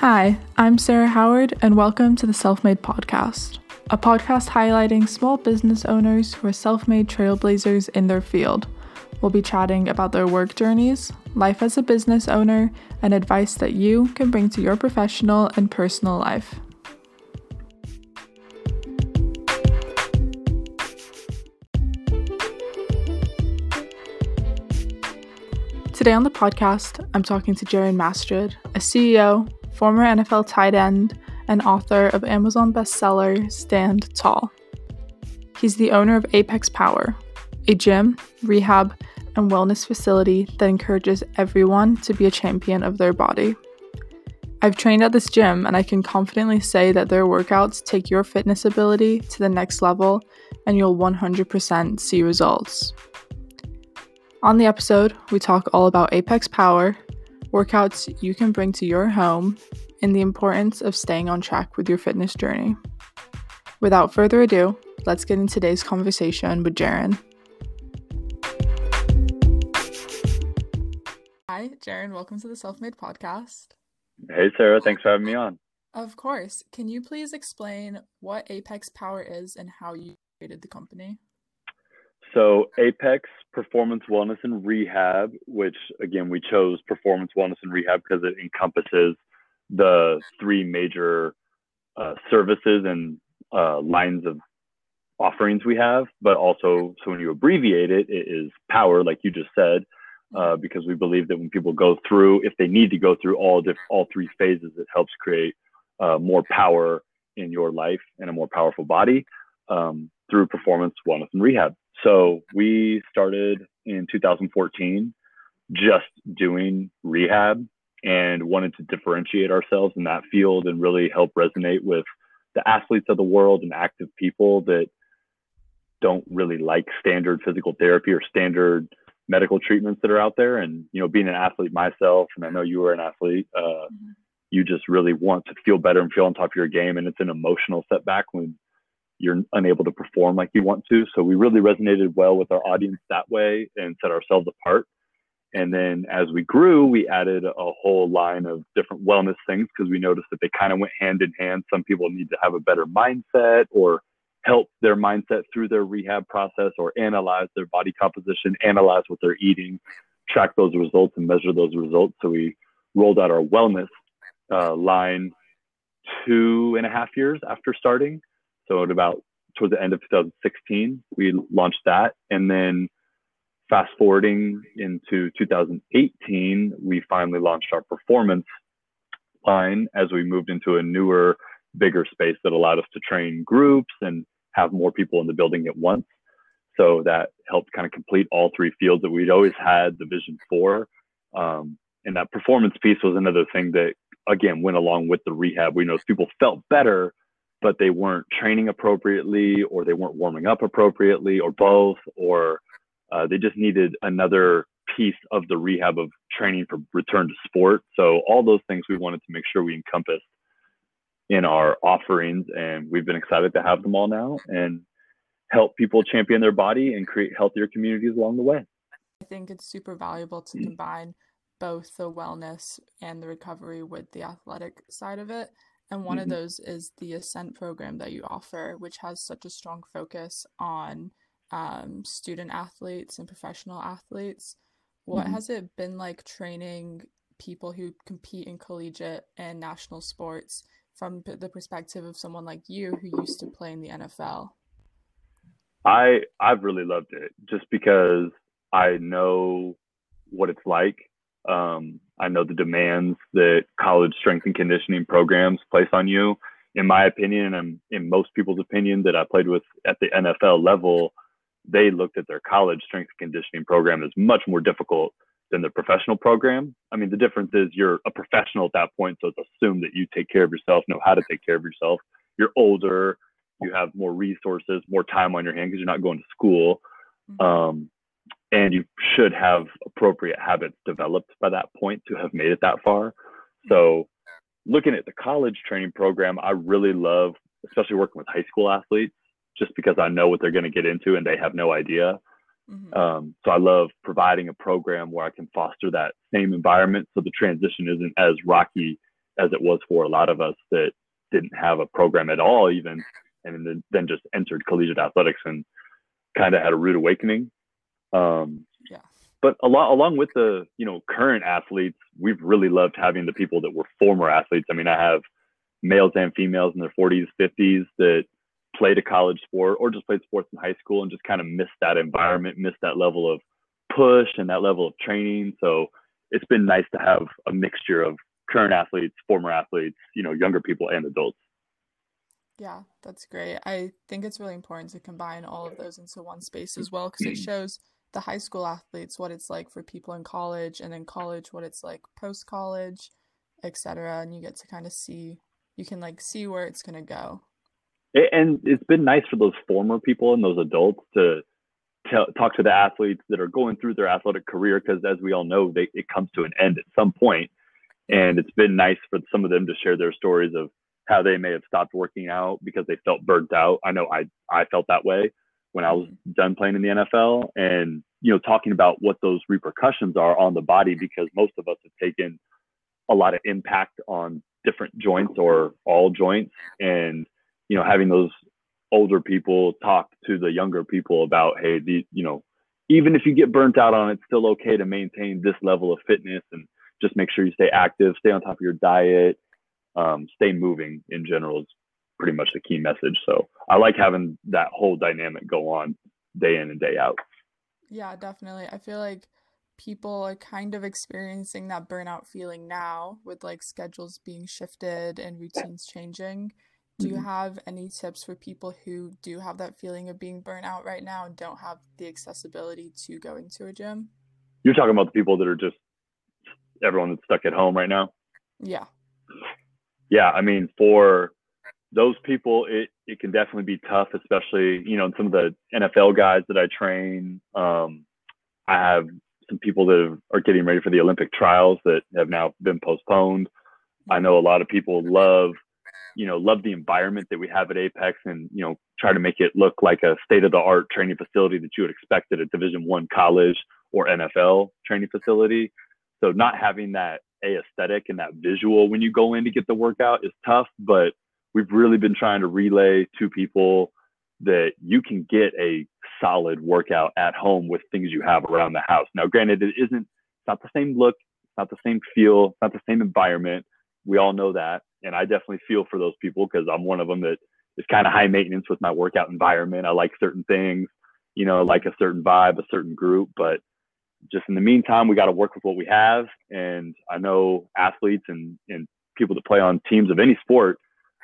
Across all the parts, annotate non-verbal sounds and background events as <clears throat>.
Hi, I'm Sarah Howard, and welcome to the Self Made Podcast, a podcast highlighting small business owners who are self made trailblazers in their field. We'll be chatting about their work journeys, life as a business owner, and advice that you can bring to your professional and personal life. Today on the podcast, I'm talking to Jeron Mastrud, a CEO, former NFL tight end, and author of Amazon bestseller Stand Tall. He's the owner of Apex Power, a gym, rehab, and wellness facility that encourages everyone to be a champion of their body. I've trained at this gym, and I can confidently say that their workouts take your fitness ability to the next level, and you'll 100% see results. On the episode, we talk all about Apex Power, workouts you can bring to your home, and the importance of staying on track with your fitness journey. Without further ado, let's get into today's conversation with Jeron. Hi, Jeron. Welcome to the Self Made Podcast. Hey, Sarah. Thanks for having me on. Of course. Can you please explain what Apex Power is and how you created the company? So, Apex Performance Wellness and Rehab, which again, we chose Performance Wellness and Rehab because it encompasses the three major uh, services and uh, lines of offerings we have, but also, so when you abbreviate it, it is power, like you just said, uh, because we believe that when people go through, if they need to go through all diff- all three phases, it helps create uh, more power in your life and a more powerful body um, through performance, wellness, and rehab. So we started in 2014 just doing rehab and wanted to differentiate ourselves in that field and really help resonate with the athletes of the world and active people that don't really like standard physical therapy or standard medical treatments that are out there. And, you know, being an athlete myself, and I know you were an athlete, uh, mm-hmm. you just really want to feel better and feel on top of your game. And it's an emotional setback when you're unable to perform like you want to. So we really resonated well with our audience that way and set ourselves apart. And then as we grew, we added a whole line of different wellness things because we noticed that they kind of went hand in hand. Some people need to have a better mindset or help their mindset through their rehab process or analyze their body composition, analyze what they're eating, track those results and measure those results. So we rolled out our wellness uh, line two and a half years after starting. So at about towards the end of 2016, we launched that. And then fast forwarding into 2018, we finally launched our performance line as we moved into a newer, bigger space that allowed us to train groups and have more people in the building at once. So that helped kind of complete all three fields that we'd always had the vision for. Um, and that performance piece was another thing that, again, went along with the rehab. We know people felt better, but they weren't training appropriately or they weren't warming up appropriately or both or uh, they just needed another piece of the rehab of training for return to sport. So all those things we wanted to make sure we encompassed in our offerings and we've been excited to have them all now and help people champion their body and create healthier communities along the way. I think it's super valuable to combine both the wellness and the recovery with the athletic side of it and one mm-hmm. of those is the Ascent program that you offer, which has such a strong focus on um, student athletes and professional athletes. What mm-hmm. has it been like training people who compete in collegiate and national sports from the perspective of someone like you who used to play in the NFL? I I've really loved it just because I know what it's like um, I know the demands that college strength and conditioning programs place on you. In my opinion, and in most people's opinion that I played with at the NFL level, they looked at their college strength and conditioning program as much more difficult than the professional program. I mean, the difference is you're a professional at that point, so it's assumed that you take care of yourself, know how to take care of yourself. You're older, you have more resources, more time on your hand because you're not going to school. Mm-hmm. Um, and you should have appropriate habits developed by that point to have made it that far. So, looking at the college training program, I really love, especially working with high school athletes, just because I know what they're going to get into and they have no idea. Mm-hmm. Um, so, I love providing a program where I can foster that same environment so the transition isn't as rocky as it was for a lot of us that didn't have a program at all, even, and then, then just entered collegiate athletics and kind of had a rude awakening. Um, yeah. But a lot, along with the you know current athletes, we've really loved having the people that were former athletes. I mean, I have males and females in their 40s, 50s that played a college sport or just played sports in high school and just kind of missed that environment, missed that level of push and that level of training. So it's been nice to have a mixture of current athletes, former athletes, you know, younger people and adults. Yeah, that's great. I think it's really important to combine all of those into one space as well because it <clears throat> shows the high school athletes what it's like for people in college and in college what it's like post college, etc. And you get to kind of see you can like see where it's going to go. And it's been nice for those former people and those adults to tell, talk to the athletes that are going through their athletic career because as we all know they, it comes to an end at some point and it's been nice for some of them to share their stories of how they may have stopped working out because they felt burnt out i know i i felt that way when i was mm-hmm. done playing in the nfl and you know talking about what those repercussions are on the body because most of us have taken a lot of impact on different joints or all joints and you know having those older people talk to the younger people about, hey, the, you know, even if you get burnt out on it, it's still okay to maintain this level of fitness and just make sure you stay active, stay on top of your diet, um, stay moving in general is pretty much the key message. So I like having that whole dynamic go on day in and day out. Yeah, definitely. I feel like people are kind of experiencing that burnout feeling now with like schedules being shifted and routines changing. Do you mm-hmm. have any tips for people who do have that feeling of being burnt out right now and don't have the accessibility to going to a gym? You're talking about the people that are just everyone that's stuck at home right now? Yeah. Yeah, I mean for those people it, it can definitely be tough, especially, you know, some of the NFL guys that I train. Um, I have some people that are getting ready for the Olympic trials that have now been postponed. I know a lot of people love you know, love the environment that we have at Apex and, you know, try to make it look like a state of the art training facility that you would expect at a division one college or NFL training facility. So not having that aesthetic and that visual when you go in to get the workout is tough, but we've really been trying to relay to people that you can get a solid workout at home with things you have around the house. Now, granted, it isn't, it's not the same look, it's not the same feel, it's not the same environment. We all know that and I definitely feel for those people because I'm one of them that is kind of high maintenance with my workout environment. I like certain things, you know, like a certain vibe, a certain group, but just in the meantime, we got to work with what we have. And I know athletes and, and people that play on teams of any sport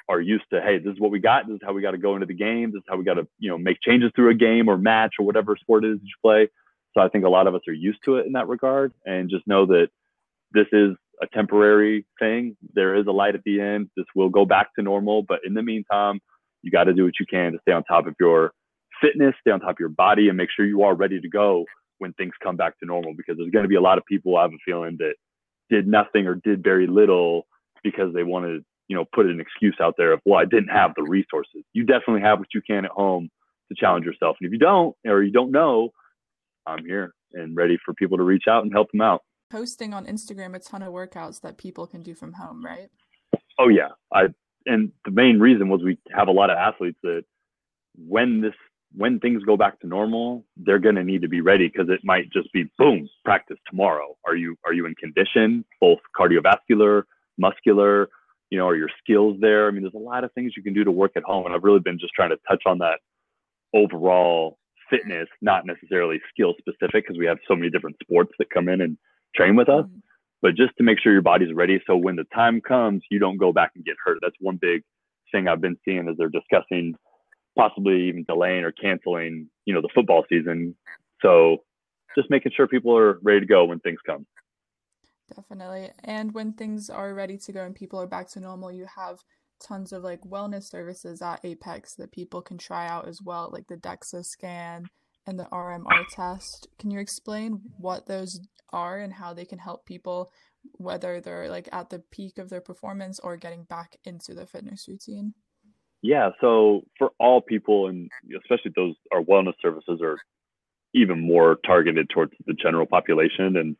are used to, hey, this is what we got. This is how we got to go into the game. This is how we got to, you know, make changes through a game or match or whatever sport it is you play. So I think a lot of us are used to it in that regard and just know that this is a temporary thing. There is a light at the end. This will go back to normal, but in the meantime, you got to do what you can to stay on top of your fitness, stay on top of your body, and make sure you are ready to go when things come back to normal. Because there's going to be a lot of people I have a feeling that did nothing or did very little because they wanted, you know, put an excuse out there of, well, I didn't have the resources. You definitely have what you can at home to challenge yourself. And if you don't, or you don't know, I'm here and ready for people to reach out and help them out posting on Instagram a ton of workouts that people can do from home, right? Oh yeah. I and the main reason was we have a lot of athletes that when this when things go back to normal, they're going to need to be ready because it might just be boom, practice tomorrow. Are you are you in condition, both cardiovascular, muscular, you know, are your skills there? I mean, there's a lot of things you can do to work at home and I've really been just trying to touch on that overall fitness, not necessarily skill specific because we have so many different sports that come in and train with us, mm-hmm. but just to make sure your body's ready. So when the time comes, you don't go back and get hurt. That's one big thing I've been seeing as they're discussing possibly even delaying or canceling, you know, the football season. So just making sure people are ready to go when things come. Definitely. And when things are ready to go and people are back to normal, you have tons of like wellness services at Apex that people can try out as well, like the DEXA scan and the RMR test. Can you explain what those are and how they can help people, whether they're like at the peak of their performance or getting back into the fitness routine? Yeah, so for all people, and especially those our wellness services are even more targeted towards the general population and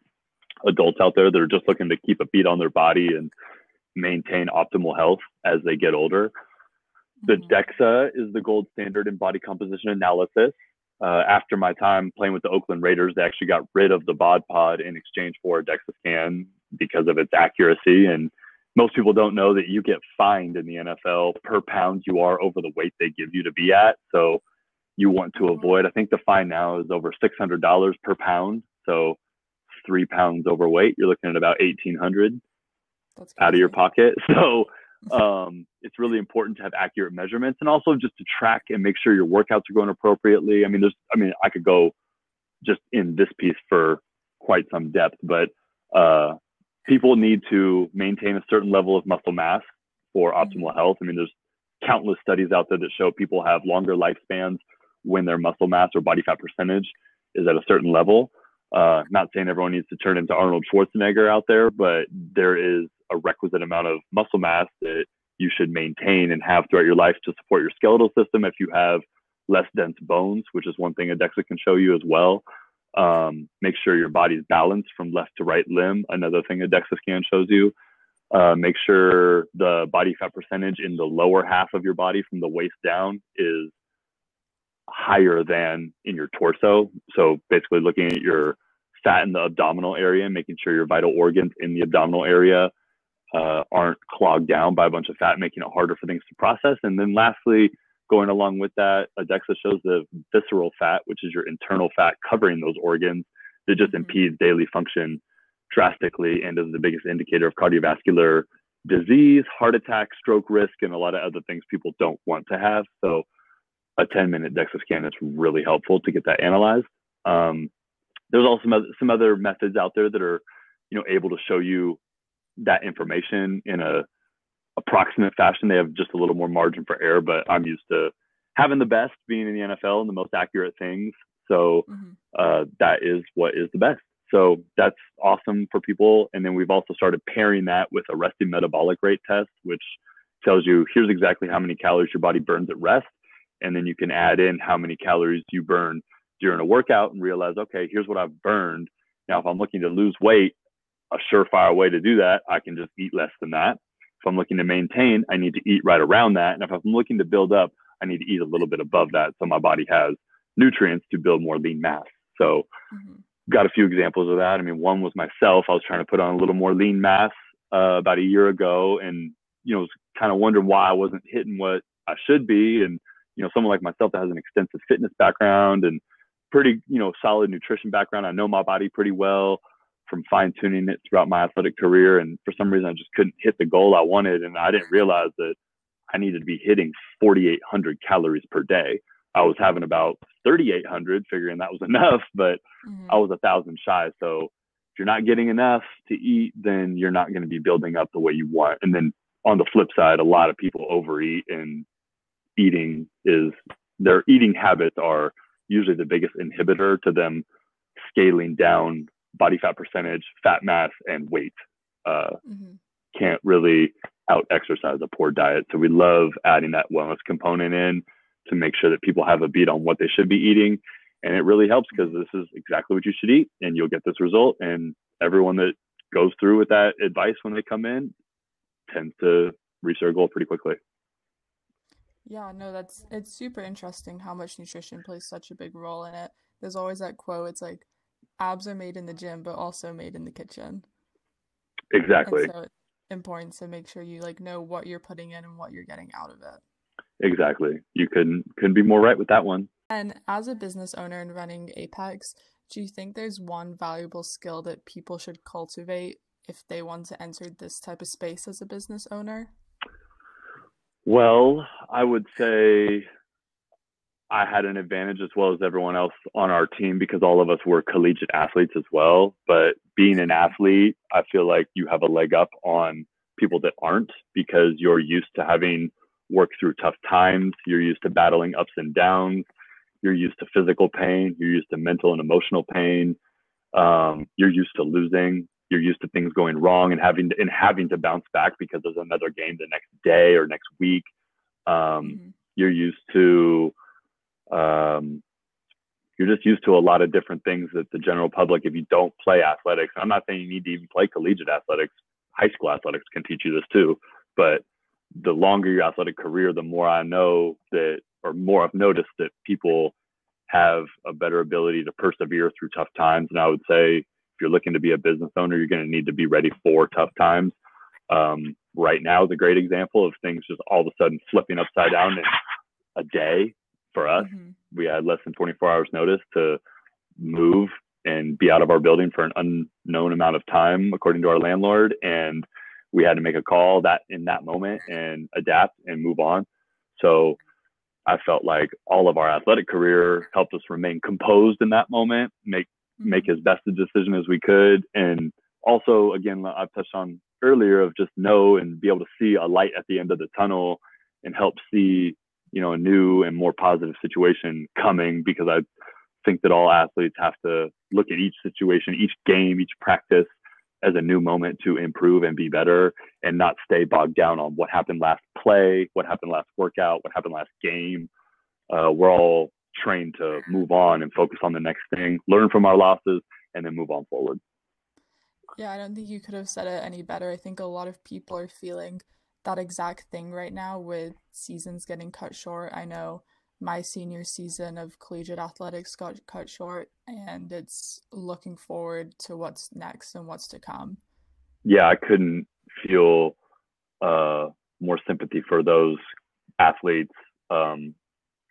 adults out there that are just looking to keep a beat on their body and maintain optimal health as they get older. The mm-hmm. DEXA is the gold standard in body composition analysis. Uh, after my time playing with the Oakland Raiders, they actually got rid of the bod pod in exchange for a DEXA scan because of its accuracy. And most people don't know that you get fined in the NFL per pound you are over the weight they give you to be at. So you want to avoid. I think the fine now is over six hundred dollars per pound. So three pounds overweight, you're looking at about eighteen hundred out of your pocket. <laughs> So <laughs> um, it's really important to have accurate measurements and also just to track and make sure your workouts are going appropriately. I mean, there's, I mean, I could go just in this piece for quite some depth, but uh, people need to maintain a certain level of muscle mass for mm-hmm. optimal health. I mean, there's countless studies out there that show people have longer lifespans when their muscle mass or body fat percentage is at a certain level. Uh, not saying everyone needs to turn into Arnold Schwarzenegger out there, but there is a requisite amount of muscle mass that you should maintain and have throughout your life to support your skeletal system. If you have less dense bones, which is one thing a DEXA can show you as well. Um, make sure your body's balanced from left to right limb. Another thing a DEXA scan shows you. Uh, make sure the body fat percentage in the lower half of your body from the waist down is higher than in your torso. So basically looking at your fat in the abdominal area, making sure your vital organs in the abdominal area uh, aren't clogged down by a bunch of fat, making it harder for things to process. And then lastly, going along with that, a DEXA shows the visceral fat, which is your internal fat covering those organs that just mm-hmm. impedes daily function drastically and is the biggest indicator of cardiovascular disease, heart attack, stroke risk, and a lot of other things people don't want to have. So a 10 minute DEXA scan is really helpful to get that analyzed. Um, there's also some other, some other methods out there that are, you know, able to show you that information in a approximate fashion. They have just a little more margin for error, but I'm used to having the best being in the NFL and the most accurate things. So mm-hmm. uh, that is what is the best. So that's awesome for people. And then we've also started pairing that with a resting metabolic rate test, which tells you here's exactly how many calories your body burns at rest and then you can add in how many calories you burn during a workout and realize, okay, here's what I've burned. Now, if I'm looking to lose weight, a surefire way to do that, I can just eat less than that. If I'm looking to maintain, I need to eat right around that. And if I'm looking to build up, I need to eat a little bit above that so my body has nutrients to build more lean mass. So, mm-hmm. got a few examples of that. I mean, one was myself. I was trying to put on a little more lean mass uh, about a year ago, and you know, was kind of wondering why I wasn't hitting what I should be. And you know, someone like myself that has an extensive fitness background and pretty, you know, solid nutrition background. I know my body pretty well from fine tuning it throughout my athletic career. And for some reason, I just couldn't hit the goal I wanted. And I didn't realize that I needed to be hitting 4,800 calories per day. I was having about 3,800, figuring that was <laughs> enough, but mm-hmm. I was a thousand shy. So if you're not getting enough to eat, then you're not going to be building up the way you want. And then on the flip side, a lot of people overeat and eating is their eating habits are usually the biggest inhibitor to them scaling down body fat percentage, fat mass, and weight. Uh, mm-hmm. Can't really out exercise a poor diet. So we love adding that wellness component in to make sure that people have a beat on what they should be eating. And it really helps because this is exactly what you should eat and you'll get this result. And everyone that goes through with that advice when they come in tends to reach their goal pretty quickly. Yeah, no, that's it's super interesting how much nutrition plays such a big role in it. There's always that quote, it's like abs are made in the gym but also made in the kitchen. Exactly. And so it's important to make sure you like know what you're putting in and what you're getting out of it. Exactly. You couldn't couldn't be more right with that one. And as a business owner and running Apex, do you think there's one valuable skill that people should cultivate if they want to enter this type of space as a business owner? Well, I would say I had an advantage as well as everyone else on our team because all of us were collegiate athletes as well. But being an athlete, I feel like you have a leg up on people that aren't because you're used to having worked through tough times. You're used to battling ups and downs. You're used to physical pain. You're used to mental and emotional pain. Um, you're used to losing you're used to things going wrong and having to, and having to bounce back because there's another game the next day or next week. Um, mm-hmm. You're used to, um, you're just used to a lot of different things that the general public, if you don't play athletics, I'm not saying you need to even play collegiate athletics. high school athletics can teach you this too. But the longer your athletic career, the more I know that, or more I've noticed that people have a better ability to persevere through tough times. And I would say if you're looking to be a business owner, you're going to need to be ready for tough times. Um, right now is a great example of things just all of a sudden flipping upside down in a day for us. Mm-hmm. We had less than 24 hours notice to move and be out of our building for an unknown amount of time, according to our landlord. And we had to make a call that in that moment and adapt and move on. So I felt like all of our athletic career helped us remain composed in that moment, make. Make as best a decision as we could, and also again I've touched on earlier of just know and be able to see a light at the end of the tunnel and help see you know a new and more positive situation coming because I think that all athletes have to look at each situation, each game, each practice as a new moment to improve and be better and not stay bogged down on what happened last play, what happened last workout, what happened last game. Uh, we're all trained to move on and focus on the next thing, learn from our losses, and then move on forward. Yeah, I don't think you could have said it any better. I think a lot of people are feeling that exact thing right now with seasons getting cut short. I know my senior season of collegiate athletics got cut short and it's looking forward to what's next and what's to come. Yeah, I couldn't feel uh, more sympathy for those athletes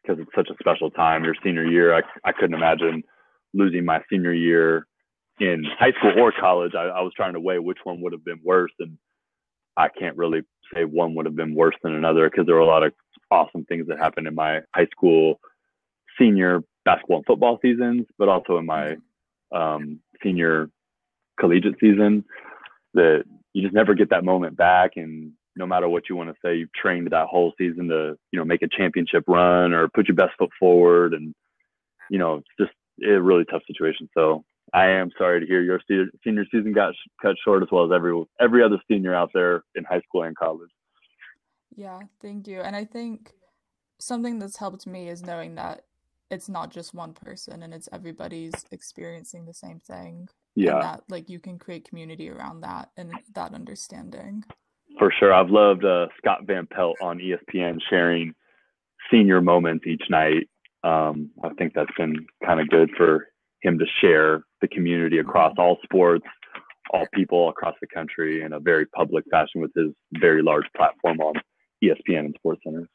because it's such a special time. Your senior year, I, I couldn't imagine losing my senior year in high school or college. I, I was trying to weigh which one would have been worse, and I can't really say one would have been worse than another because there were a lot of awesome things that happened in my high school senior basketball and football seasons, but also in my um, senior collegiate season that you just never get that moment back. And no matter what you want to say, you've trained that whole season to, you know, make a championship run or put your best foot forward. And, you know, it's just a really tough situation. So I am sorry to hear your senior season got cut short as well as every, every other senior out there in high school and college. Yeah, thank you. And I think something that's helped me is knowing that it's not just one person and it's everybody's experiencing the same thing. Yeah. that like you can create community around that and that understanding. For sure. I've loved uh, Scott Van Pelt on ESPN sharing senior moments each night. Um, I think that's been kind of good for him to share the community across all sports, all people across the country in a very public fashion with his very large platform on ESPN and SportsCenter.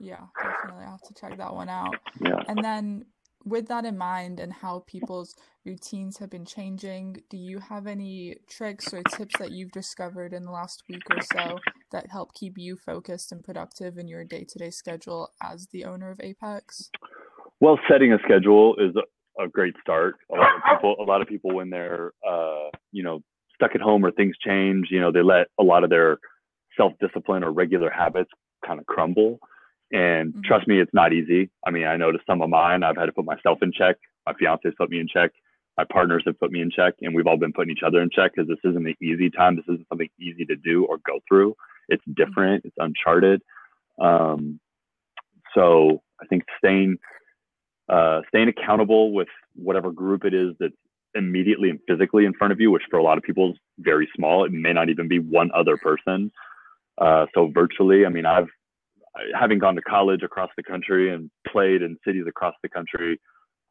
Yeah, definitely. I'll have to check that one out. Yeah. And then with that in mind and how people's routines have been changing, do you have any tricks or tips that you've discovered in the last week or so that help keep you focused and productive in your day-to-day schedule as the owner of Apex? Well, setting a schedule is a, a great start. A lot of <laughs> people, a lot of people, when they're, uh, you know, stuck at home or things change, you know, they let a lot of their self discipline or regular habits kind of crumble. And mm-hmm. trust me, it's not easy. I mean, I noticed some of mine, I've had to put myself in check. My fiance's put me in check. My partners have put me in check, and we've all been putting each other in check because this isn't an easy time. This isn't something easy to do or go through. It's mm-hmm. different. It's uncharted. Um, so I think staying uh, staying accountable with whatever group it is that's immediately and physically in front of you, which for a lot of people is very small. It may not even be one other person. Uh, so virtually, I mean, I've having gone to college across the country and played in cities across the country.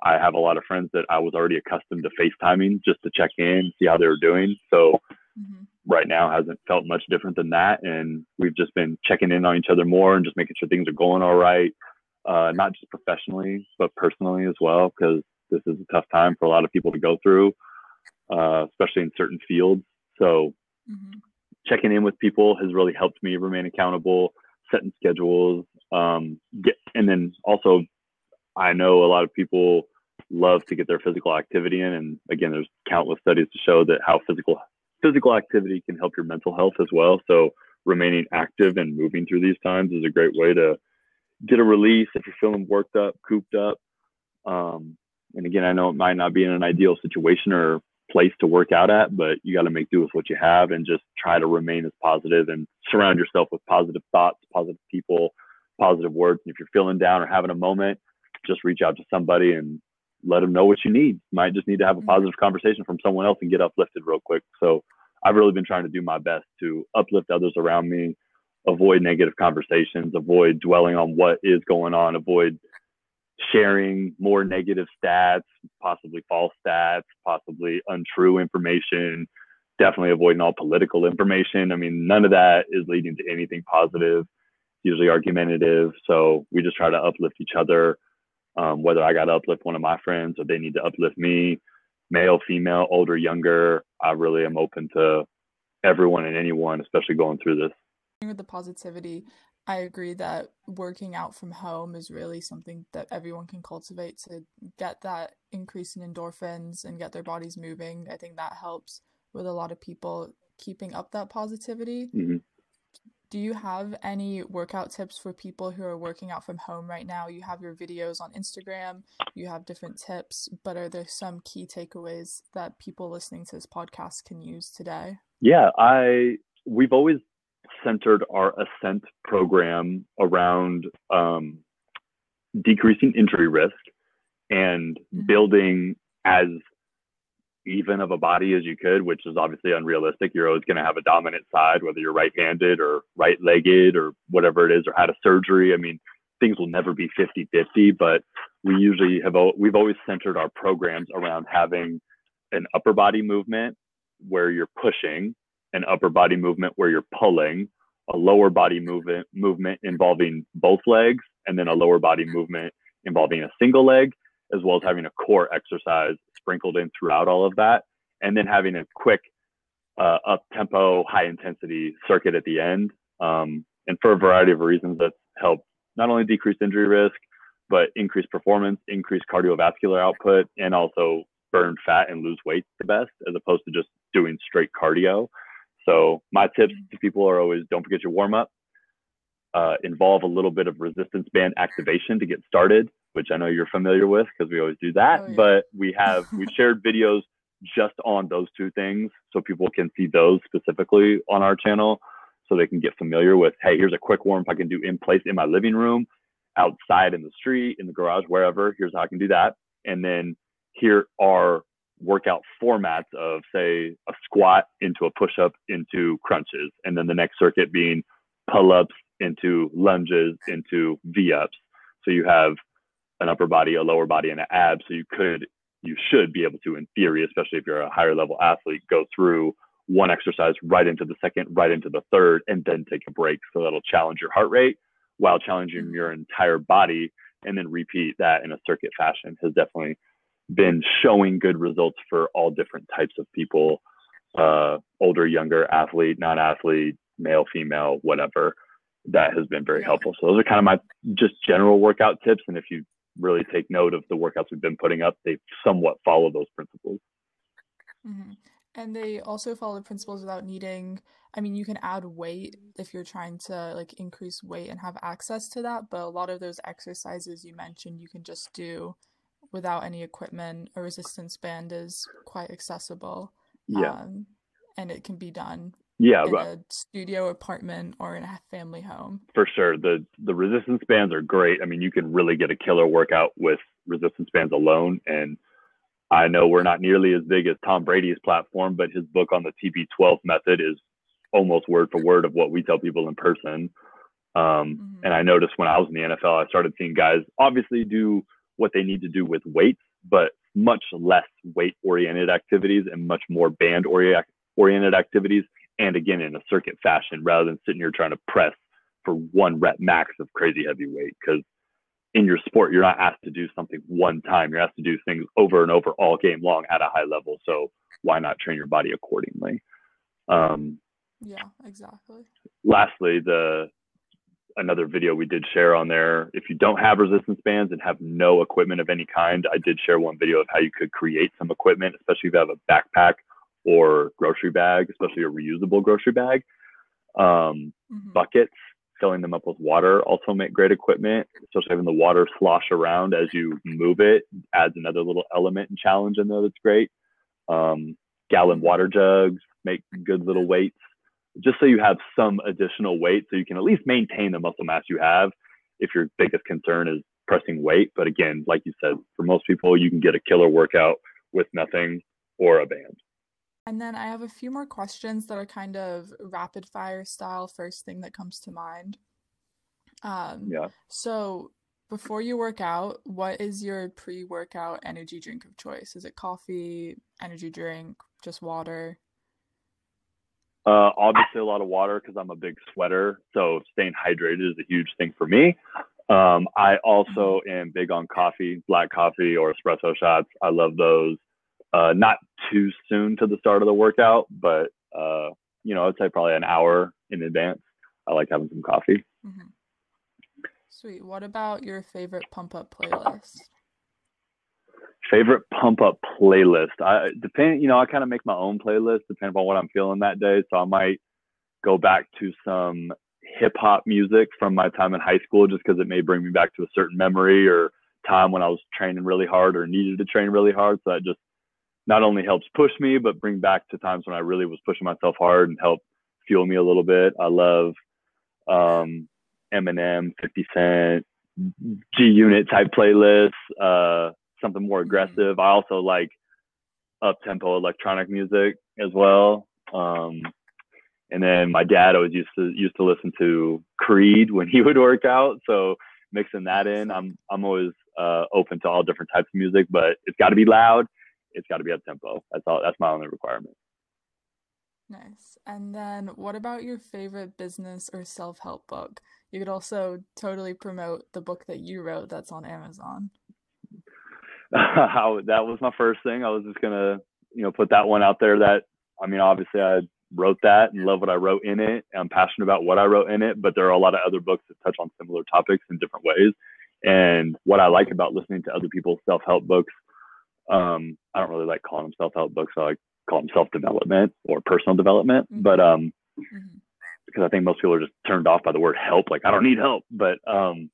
I have a lot of friends that I was already accustomed to FaceTiming just to check in, see how they were doing. So mm-hmm. right now hasn't felt much different than that. And we've just been checking in on each other more and just making sure things are going all right. Uh, not just professionally, but personally as well, because this is a tough time for a lot of people to go through, uh, especially in certain fields. So mm-hmm checking in with people has really helped me remain accountable, setting schedules, um, get, and then also I know a lot of people love to get their physical activity in, and again, there's countless studies to show that how physical physical activity can help your mental health as well. So remaining active and moving through these times is a great way to get a release if you're feeling worked up, cooped up. Um, and again, I know it might not be in an ideal situation or place to work out at, but you got to make do with what you have and just try to remain as positive and surround yourself with positive thoughts, positive people, positive words. And if you're feeling down or having a moment, just reach out to somebody and let them know what you need. You might just need to have a mm-hmm. positive conversation from someone else and get uplifted real quick. So I've really been trying to do my best to uplift others around me, avoid negative conversations, avoid dwelling on what is going on, avoid sharing more negative stats, possibly false stats, possibly untrue information, definitely avoiding all political information. I mean, none of that is leading to anything positive, usually argumentative. So we just try to uplift each other, um, whether I got to uplift one of my friends or they need to uplift me, male, female, older, younger. I really am open to everyone and anyone, especially going through this. The positivity, I agree that working out from home is really something that everyone can cultivate to get that increase in endorphins and get their bodies moving. I think that helps with a lot of people keeping up that positivity. Mm-hmm. Do you have any workout tips for people who are working out from home right now? You have your videos on Instagram, you have different tips, but are there some key takeaways that people listening to this podcast can use today? Yeah, I we've always centered our ascent program around um, decreasing injury risk and mm-hmm. building as even of a body as you could, which is obviously unrealistic. You're always going to have a dominant side, whether you're right handed or right legged or whatever it is, or had a surgery. I mean, things will never be 50 50, but we usually have, we've always centered our programs around having an upper body movement where you're pushing, an upper body movement where you're pulling, a lower body movement movement involving both legs, and then a lower body movement involving a single leg, as well as having a core exercise sprinkled in throughout all of that, and then having a quick uh, up tempo, high intensity circuit at the end. Um, and for a variety of reasons, that's helped not only decrease injury risk, but increase performance, increase cardiovascular output, and also burn fat and lose weight the best, as opposed to just doing straight cardio. So my tips to people are always don't forget your warm up. Uh, involve a little bit of resistance band activation to get started which I know you're familiar with because we always do that. Oh, yeah. But we have <laughs> we shared videos just on those two things so people can see those specifically on our channel so they can get familiar with hey here's a quick warm up i can do in place in my living room outside in the street in the garage wherever here's how i can do that and then here are workout formats of say a squat into a push up into crunches and then the next circuit being pull ups into lunges into v ups so you have an upper body, a lower body, and an ab. So you could, you should be able to, in theory, especially if you're a higher level athlete, go through one exercise right into the second, right into the third, and then take a break. So that'll challenge your heart rate while challenging mm-hmm. your entire body, and then repeat that in a circuit fashion has definitely been showing good results for all different types of people uh, older, younger, athlete, non athlete, male, female, whatever. That has been very helpful. So those are kind of my just general workout tips. And if you really take note of the workouts we've been putting up, they somewhat follow those principles. Mm-hmm. And they also follow the principles without needing. I mean, you can add weight if you're trying to like increase weight and have access to that, but a lot of those exercises you mentioned you can just do without any equipment. A resistance band is quite accessible. Yeah. Um, and it can be done yeah, in a studio apartment or in a family home. For sure. The the resistance bands are great. I mean, you can really get a killer workout with resistance bands alone. And I know we're not nearly as big as Tom Brady's platform, but his book on the TB12 method is almost word for word of what we tell people in person. Um, mm-hmm. And I noticed when I was in the NFL, I started seeing guys obviously do what they need to do with weights, but much less weight oriented activities and much more band oriented activities. And again in a circuit fashion rather than sitting here trying to press for one rep max of crazy heavy weight because in your sport you're not asked to do something one time. You're asked to do things over and over all game long at a high level. So why not train your body accordingly? Um, yeah exactly. lastly the another video we did share on there if you don't have resistance bands and have no equipment of any kind i did share one video of how you could create some equipment especially if you have a backpack or grocery bag, especially a reusable grocery bag. Um, mm-hmm. Buckets, filling them up with water also make great equipment, especially having the water slosh around as you move it adds another little element and challenge in there that's great. Um, gallon water jugs make good little weights just so you have some additional weight so you can at least maintain the muscle mass you have if your biggest concern is pressing weight. But again, like you said, for most people, you can get a killer workout with nothing or a band. And then I have a few more questions that are kind of rapid fire style, first thing that comes to mind. Um, Yeah. so before you work out, what is your pre-workout energy drink of choice? Is it coffee, energy drink, just water? Uh, obviously, a lot of water because I'm a big sweater. So staying hydrated is a huge thing for me. Um, I also am big on coffee, black coffee or espresso shots. I love those. Uh, not too soon to the start of the workout, but uh, you know, I'd say probably an hour in advance. I like having some coffee. hmm Sweet. What about your favorite pump up playlist? Favorite pump up playlist. I depend, you know, I kind of make my own playlist depending on what I'm feeling that day. So I might go back to some hip hop music from my time in high school just because it may bring me back to a certain memory or time when I was training really hard or needed to train really hard. So that just not only helps push me, but bring back to times when I really was pushing myself hard and help fuel me a little bit. I love um, Eminem, 50 Cent, G Unit type playlists, uh, something more aggressive. I also like up tempo electronic music as well. Um, and then my dad always used to used to listen to Creed when he <laughs> would work out. So mixing that in, I'm I'm always uh, open to all different types of music, but it's got to be loud. It's got to be up tempo. That's all. That's my only requirement. Nice. And then what about your favorite business or self-help book? You could also totally promote the book that you wrote that's on Amazon. How that was my first thing. I was just gonna you know put that one out there. That I mean, obviously I wrote that and love what I wrote in it. I'm passionate about what I wrote in it, but there are a lot of other books that touch on similar topics in different ways. And what I like about listening to other people's self-help books, um, I don't really like calling them self-help books. I like call them self-development or personal development. Mhm. But um, hmm because I think most people are just turned off by the word help. Like I don't need help, but um,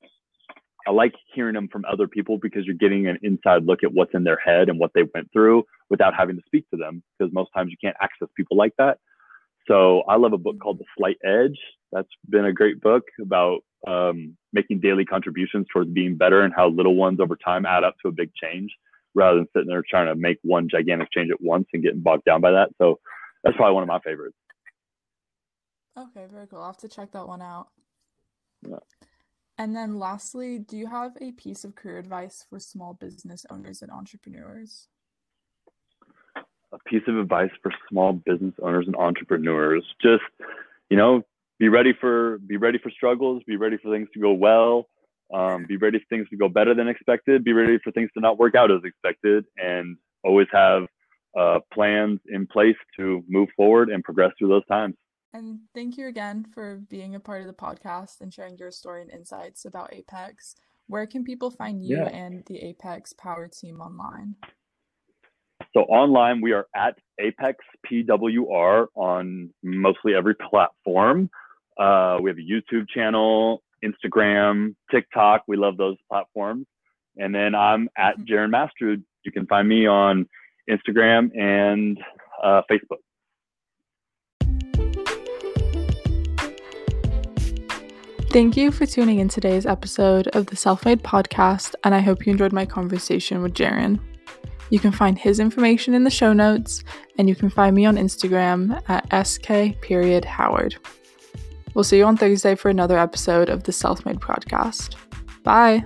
I like hearing them from other people because you're getting an inside look at what's in their head and what they went through without having to speak to them. Because most times you can't access people like that. So I love a book called The Slight Edge. That's been a great book about um, making daily contributions towards being better and how little ones over time add up to a big change rather than sitting there trying to make one gigantic change at once and getting bogged down by that. So that's probably one of my favorites. Okay, very cool. I'll have to check that one out. Yeah. And then lastly, do you have a piece of career advice for small business owners and entrepreneurs? a piece of advice for small business owners and entrepreneurs just you know be ready for be ready for struggles be ready for things to go well um, be ready for things to go better than expected be ready for things to not work out as expected and always have uh, plans in place to move forward and progress through those times And thank you again for being a part of the podcast and sharing your story and insights about Apex. Where can people find you Yeah. and the Apex Power Team online? So online, we are at Apex PWR on mostly every platform. Uh, we have a YouTube channel, Instagram, TikTok. We love those platforms. And then I'm at Jeron Mastrud. You can find me on Instagram and uh, Facebook. Thank you for tuning in today's episode of the Self Made Podcast, and I hope you enjoyed my conversation with Jeron. You can find his information in the show notes, and you can find me on Instagram at sk period Howard. We'll see you on Thursday for another episode of the Self Made Podcast. Bye.